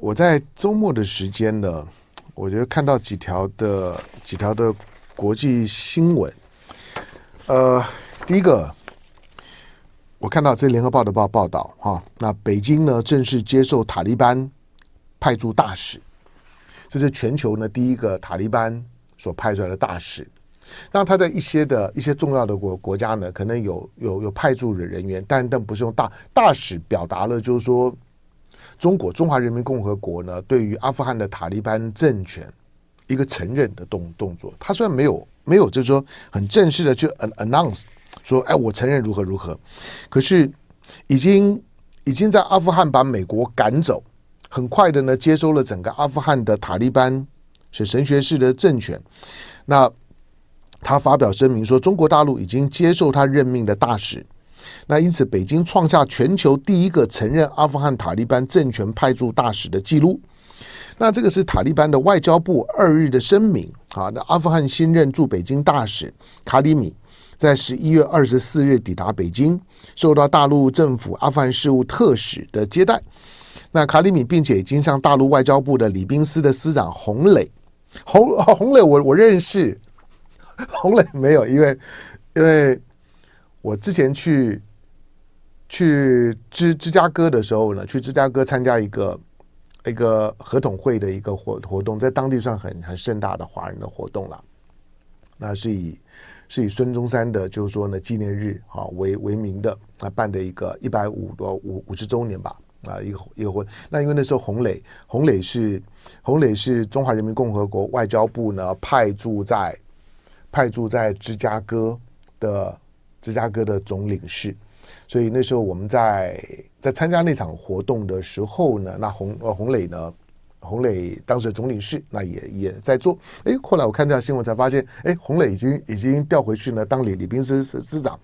我在周末的时间呢，我觉得看到几条的几条的国际新闻。呃，第一个，我看到这《联合报》的报报道哈，那北京呢正式接受塔利班派驻大使，这是全球呢第一个塔利班所派出来的大使。那他在一些的一些重要的国国家呢，可能有有有派驻的人员，但但不是用大大使，表达了就是说。中国中华人民共和国呢，对于阿富汗的塔利班政权一个承认的动动作，他虽然没有没有就是说很正式的去 announce 说，哎，我承认如何如何，可是已经已经在阿富汗把美国赶走，很快的呢接收了整个阿富汗的塔利班是神学式的政权，那他发表声明说，中国大陆已经接受他任命的大使。那因此，北京创下全球第一个承认阿富汗塔利班政权派驻大使的记录。那这个是塔利班的外交部二日的声明啊。那阿富汗新任驻北京大使卡里米在十一月二十四日抵达北京，受到大陆政府阿富汗事务特使的接待。那卡里米并且已经向大陆外交部的礼宾司的司长洪磊，洪洪磊我我认识，洪磊没有，因为因为。我之前去去芝芝加哥的时候呢，去芝加哥参加一个一个合统会的一个活活动，在当地算很很盛大的华人的活动了。那是以是以孙中山的，就是说呢纪念日啊为为名的啊办的一个一百五多五五十周年吧啊一个一个会。那因为那时候洪磊洪磊是洪磊是中华人民共和国外交部呢派驻在派驻在芝加哥的。芝加哥的总领事，所以那时候我们在在参加那场活动的时候呢，那洪呃洪磊呢，洪磊当时的总领事那也也在做。哎，后来我看这条新闻才发现，哎，洪磊已经已经调回去呢当礼礼宾司司长。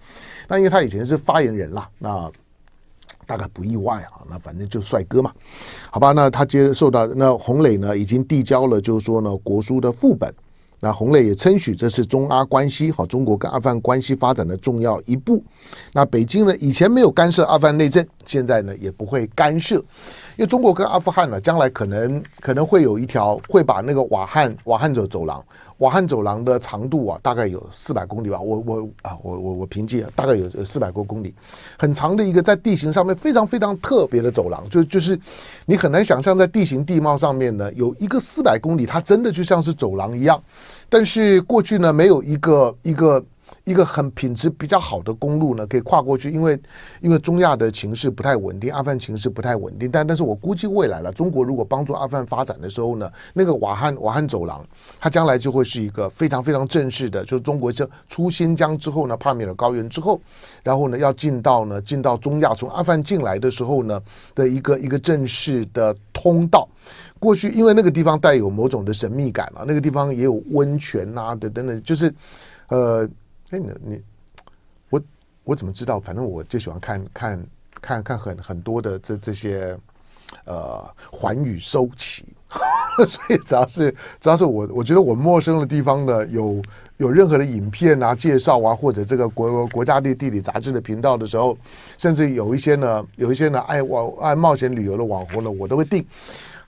那因为他以前是发言人啦，那大概不意外啊。那反正就帅哥嘛，好吧。那他接受到那洪磊呢已经递交了，就是说呢国书的副本。那洪磊也称许这是中阿关系和，中国跟阿富汗关系发展的重要一步。那北京呢，以前没有干涉阿富汗内政，现在呢也不会干涉，因为中国跟阿富汗呢，将来可能可能会有一条会把那个瓦汉瓦汉走走廊。瓦罕走廊的长度啊，大概有四百公里吧。我我啊，我我我凭借大概有四百多公里，很长的一个在地形上面非常非常特别的走廊。就就是你很难想象在地形地貌上面呢，有一个四百公里，它真的就像是走廊一样。但是过去呢，没有一个一个。一个很品质比较好的公路呢，可以跨过去，因为因为中亚的情势不太稳定，阿富汗情势不太稳定。但但是我估计未来了，中国如果帮助阿富汗发展的时候呢，那个瓦罕瓦罕走廊，它将来就会是一个非常非常正式的，就是中国这出新疆之后呢，帕米尔高原之后，然后呢要进到呢进到中亚，从阿富汗进来的时候呢的一个一个正式的通道。过去因为那个地方带有某种的神秘感啊，那个地方也有温泉啊等等等，就是呃。哎，你你我我怎么知道？反正我就喜欢看看看看很很多的这这些呃寰宇收起，所以只要是只要是我我觉得我陌生的地方的，有有任何的影片啊介绍啊，或者这个国国家地地理杂志的频道的时候，甚至有一些呢有一些呢爱网爱冒险旅游的网红呢，我都会订。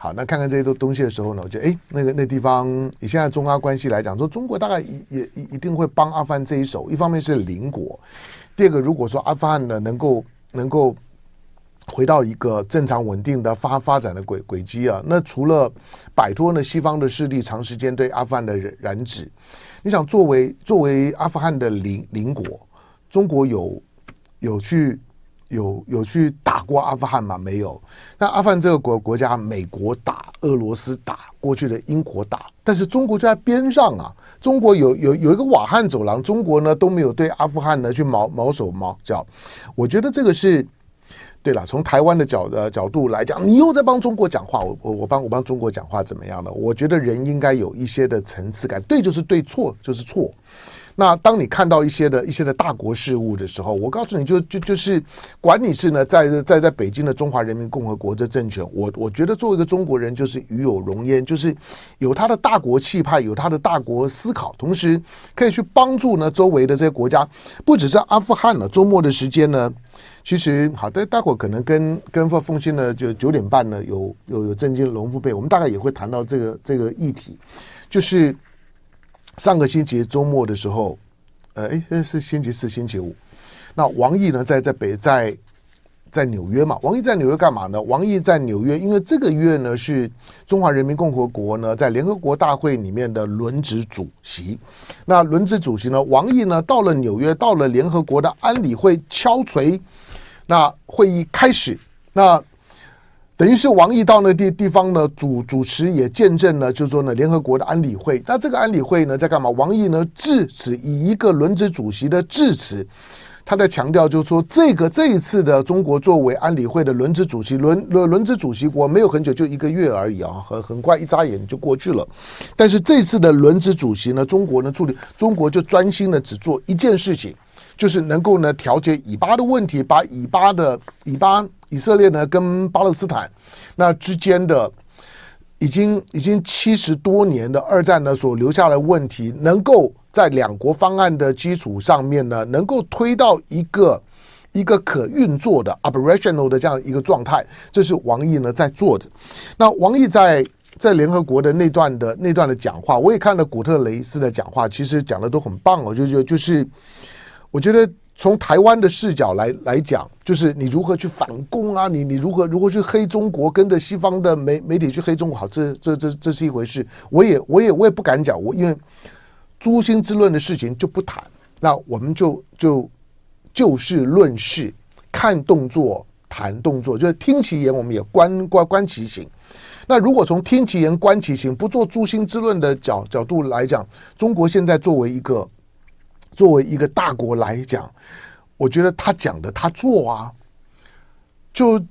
好，那看看这些东东西的时候呢，我觉得，哎，那个那地方，以现在中阿关系来讲，说中国大概也也一定会帮阿富汗这一手。一方面是邻国，第二个，如果说阿富汗呢能够能够回到一个正常稳定的发发展的轨轨迹啊，那除了摆脱呢西方的势力长时间对阿富汗的染指，你想作为作为阿富汗的邻邻国，中国有有去。有有去打过阿富汗吗？没有。那阿富汗这个国国家，美国打，俄罗斯打，过去的英国打，但是中国就在边上啊。中国有有有一个瓦罕走廊，中国呢都没有对阿富汗呢去毛毛手毛脚。我觉得这个是对了。从台湾的角的角度来讲，你又在帮中国讲话，我我我帮我帮中国讲话怎么样呢？我觉得人应该有一些的层次感，对就是对，错就是错。那当你看到一些的一些的大国事务的时候，我告诉你就就就是，管你是呢在在在北京的中华人民共和国这政权，我我觉得作为一个中国人，就是与有荣焉，就是有他的大国气派，有他的大国思考，同时可以去帮助呢周围的这些国家，不只是阿富汗了。周末的时间呢，其实好的，待会可能跟跟凤凤欣呢，就九点半呢有有有正经龙父辈，我们大概也会谈到这个这个议题，就是。上个星期周末的时候，呃，哎，是星期四、星期五。那王毅呢，在在北在在纽约嘛？王毅在纽约干嘛呢？王毅在纽约，因为这个月呢是中华人民共和国呢在联合国大会里面的轮值主席。那轮值主席呢，王毅呢到了纽约，到了联合国的安理会敲锤，那会议开始，那。等于是王毅到那地地方呢，主主持也见证了，就是说呢，联合国的安理会。那这个安理会呢，在干嘛？王毅呢致辞，以一个轮值主席的致辞，他在强调，就是说这个这一次的中国作为安理会的轮值主席，轮轮轮值主席国没有很久，就一个月而已啊，很很快一眨眼就过去了。但是这次的轮值主席呢，中国呢处理，中国就专心的只做一件事情，就是能够呢调节以巴的问题，把以巴的以巴。以色列呢，跟巴勒斯坦那之间的已经已经七十多年的二战呢，所留下的问题，能够在两国方案的基础上面呢，能够推到一个一个可运作的 operational 的这样一个状态，这是王毅呢在做的。那王毅在在联合国的那段的那段的讲话，我也看了古特雷斯的讲话，其实讲的都很棒哦，就就就是我觉得。从台湾的视角来来讲，就是你如何去反攻啊？你你如何如何去黑中国，跟着西方的媒媒体去黑中国？好，这这这这是一回事。我也我也我也不敢讲，我因为诛心之论的事情就不谈。那我们就就就事论事，看动作谈动作，就是听其言，我们也观观观其行。那如果从听其言观其行，不做诛心之论的角角度来讲，中国现在作为一个。作为一个大国来讲，我觉得他讲的他做啊，就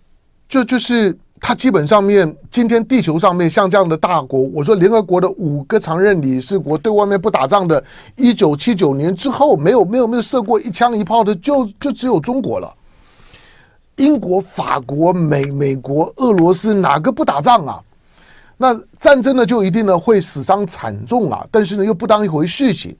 就就是他基本上面，今天地球上面像这样的大国，我说联合国的五个常任理事国对外面不打仗的，一九七九年之后没有没有没有射过一枪一炮的，就就只有中国了。英国、法国、美美国、俄罗斯哪个不打仗啊？那战争呢就一定呢会死伤惨重啊，但是呢又不当一回事情。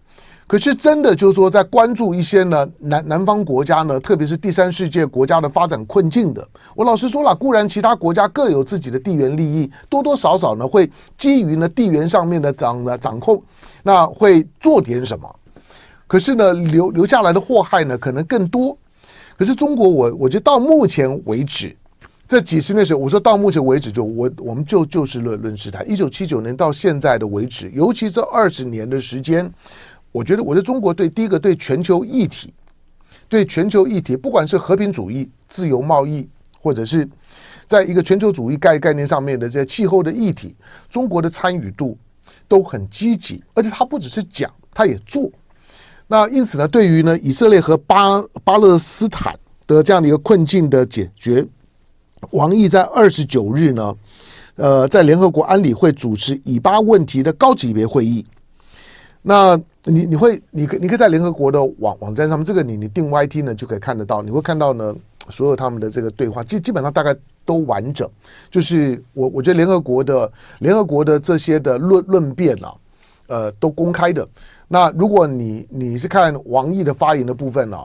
可是真的就是说，在关注一些呢南南方国家呢，特别是第三世界国家的发展困境的。我老实说了，固然其他国家各有自己的地缘利益，多多少少呢会基于呢地缘上面的掌的掌控，那会做点什么。可是呢留留下来的祸害呢可能更多。可是中国我，我觉得到目前为止，这几十年时候，我说到目前为止就我我们就就事论论事态，一九七九年到现在的为止，尤其这二十年的时间。我觉得，我在中国对第一个对全球议题，对全球议题，不管是和平主义、自由贸易，或者是在一个全球主义概概念上面的这些气候的议题，中国的参与度都很积极，而且他不只是讲，他也做。那因此呢，对于呢以色列和巴巴勒斯坦的这样的一个困境的解决，王毅在二十九日呢，呃，在联合国安理会主持以巴问题的高级别会议。那你你会你可你可以在联合国的网网站上面，这个你你订 YT 呢就可以看得到，你会看到呢所有他们的这个对话，基基本上大概都完整。就是我我觉得联合国的联合国的这些的论论辩啊，呃，都公开的。那如果你你是看王毅的发言的部分呢，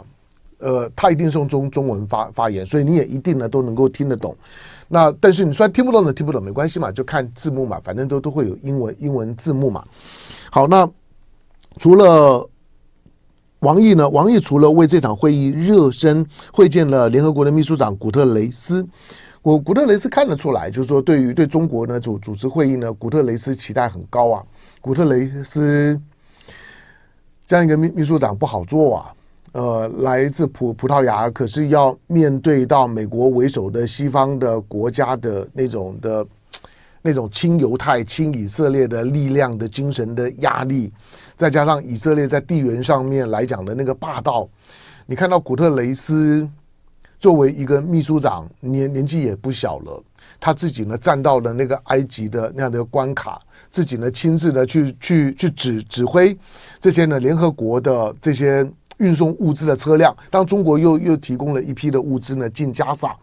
呃，他一定是用中中文发发言，所以你也一定呢都能够听得懂。那但是你虽然听不懂的听不懂没关系嘛，就看字幕嘛，反正都都会有英文英文字幕嘛。好，那。除了王毅呢，王毅除了为这场会议热身，会见了联合国的秘书长古特雷斯。我古特雷斯看得出来，就是说对于对中国呢主主持会议呢，古特雷斯期待很高啊。古特雷斯这样一个秘秘书长不好做啊。呃，来自葡葡萄牙，可是要面对到美国为首的西方的国家的那种的。那种亲犹太、亲以色列的力量的精神的压力，再加上以色列在地缘上面来讲的那个霸道，你看到古特雷斯作为一个秘书长，年年纪也不小了，他自己呢站到了那个埃及的那样的关卡，自己呢亲自的去去去指指挥这些呢联合国的这些运送物资的车辆。当中国又又提供了一批的物资呢进加萨，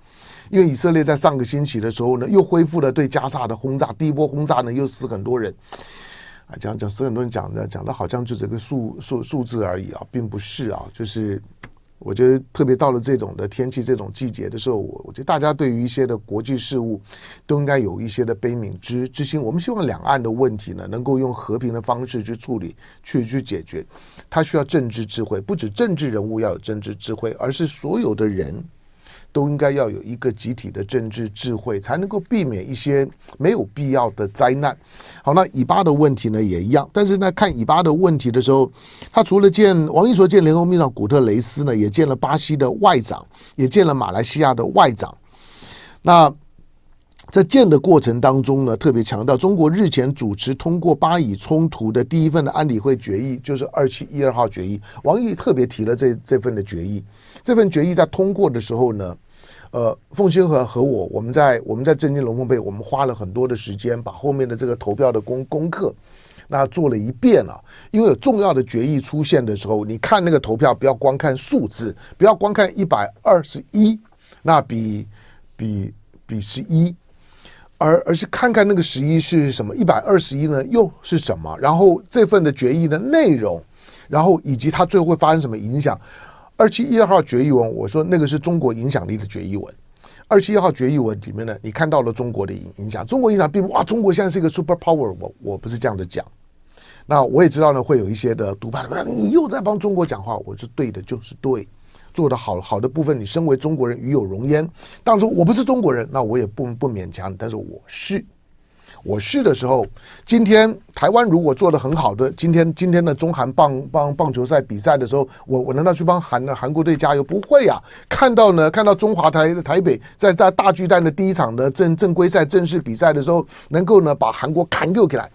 因为以色列在上个星期的时候呢又恢复了对加沙的轰炸，第一波轰炸呢又死很多人。啊，讲讲死很多人讲的讲的好像就这个数数数字而已啊，并不是啊，就是。我觉得特别到了这种的天气、这种季节的时候，我我觉得大家对于一些的国际事务都应该有一些的悲悯之之心。我们希望两岸的问题呢，能够用和平的方式去处理、去去解决。它需要政治智慧，不止政治人物要有政治智慧，而是所有的人。都应该要有一个集体的政治智慧，才能够避免一些没有必要的灾难。好，那以巴的问题呢也一样，但是呢，看以巴的问题的时候，他除了见王毅所见联合秘书长古特雷斯呢，也见了巴西的外长，也见了马来西亚的外长。那在建的过程当中呢，特别强调中国日前主持通过巴以冲突的第一份的安理会决议，就是二七一二号决议。王毅特别提了这这份的决议。这份决议在通过的时候呢，呃，凤仙和和我，我们在我们在正经龙凤配，我们花了很多的时间，把后面的这个投票的功功课，那做了一遍了。因为有重要的决议出现的时候，你看那个投票，不要光看数字，不要光看一百二十一，那比比比十一，而而是看看那个十一是什么，一百二十一呢又是什么？然后这份的决议的内容，然后以及它最后会发生什么影响？二七一号决议文，我说那个是中国影响力的决议文。二七一号决议文里面呢，你看到了中国的影影响，中国影响并不哇，中国现在是一个 super power，我我不是这样的讲。那我也知道呢，会有一些的独派，你又在帮中国讲话，我是对的，就是对，做的好好的部分，你身为中国人与有荣焉。当初我不是中国人，那我也不不勉强，但是我是。我是的时候，今天台湾如果做的很好的，今天今天的中韩棒棒棒球赛比赛的时候，我我难道去帮韩韩国队加油？不会呀、啊！看到呢，看到中华台台北在大大巨蛋的第一场的正正规赛正式比赛的时候，能够呢把韩国砍救起来。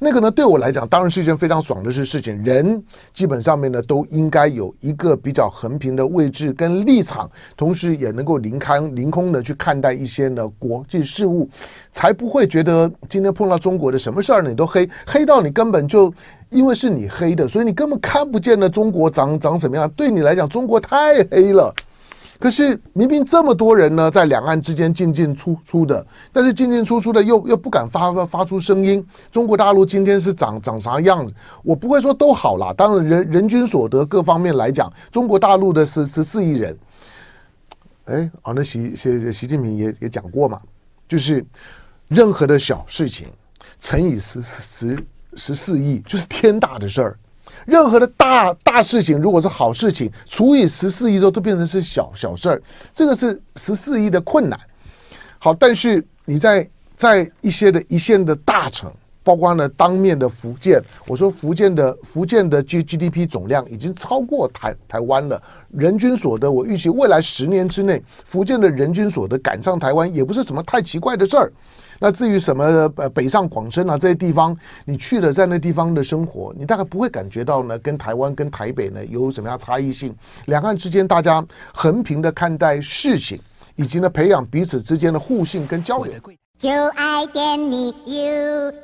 那个呢，对我来讲当然是一件非常爽的事事情。人基本上面呢，都应该有一个比较横平的位置跟立场，同时也能够凌开凌空的去看待一些呢国际事务，才不会觉得今天碰到中国的什么事儿你都黑黑到你根本就因为是你黑的，所以你根本看不见的中国长长什么样。对你来讲，中国太黑了。可是明明这么多人呢，在两岸之间进进出出的，但是进进出出的又又不敢发发出声音。中国大陆今天是长长啥样子？我不会说都好啦，当然人人均所得各方面来讲，中国大陆的十十四亿人，哎，啊，那习习习近平也也讲过嘛，就是任何的小事情乘以十十十四亿，就是天大的事儿。任何的大大事情，如果是好事情，除以十四亿之后，都变成是小小事儿。这个是十四亿的困难。好，但是你在在一些的一线的大城，包括呢当面的福建，我说福建的福建的 G G D P 总量已经超过台台湾了，人均所得，我预期未来十年之内，福建的人均所得赶上台湾，也不是什么太奇怪的事儿。那至于什么呃北上广深啊这些地方，你去了在那地方的生活，你大概不会感觉到呢跟台湾跟台北呢有什么样差异性。两岸之间大家横平的看待事情，以及呢培养彼此之间的互信跟交流。就爱点你 UFO。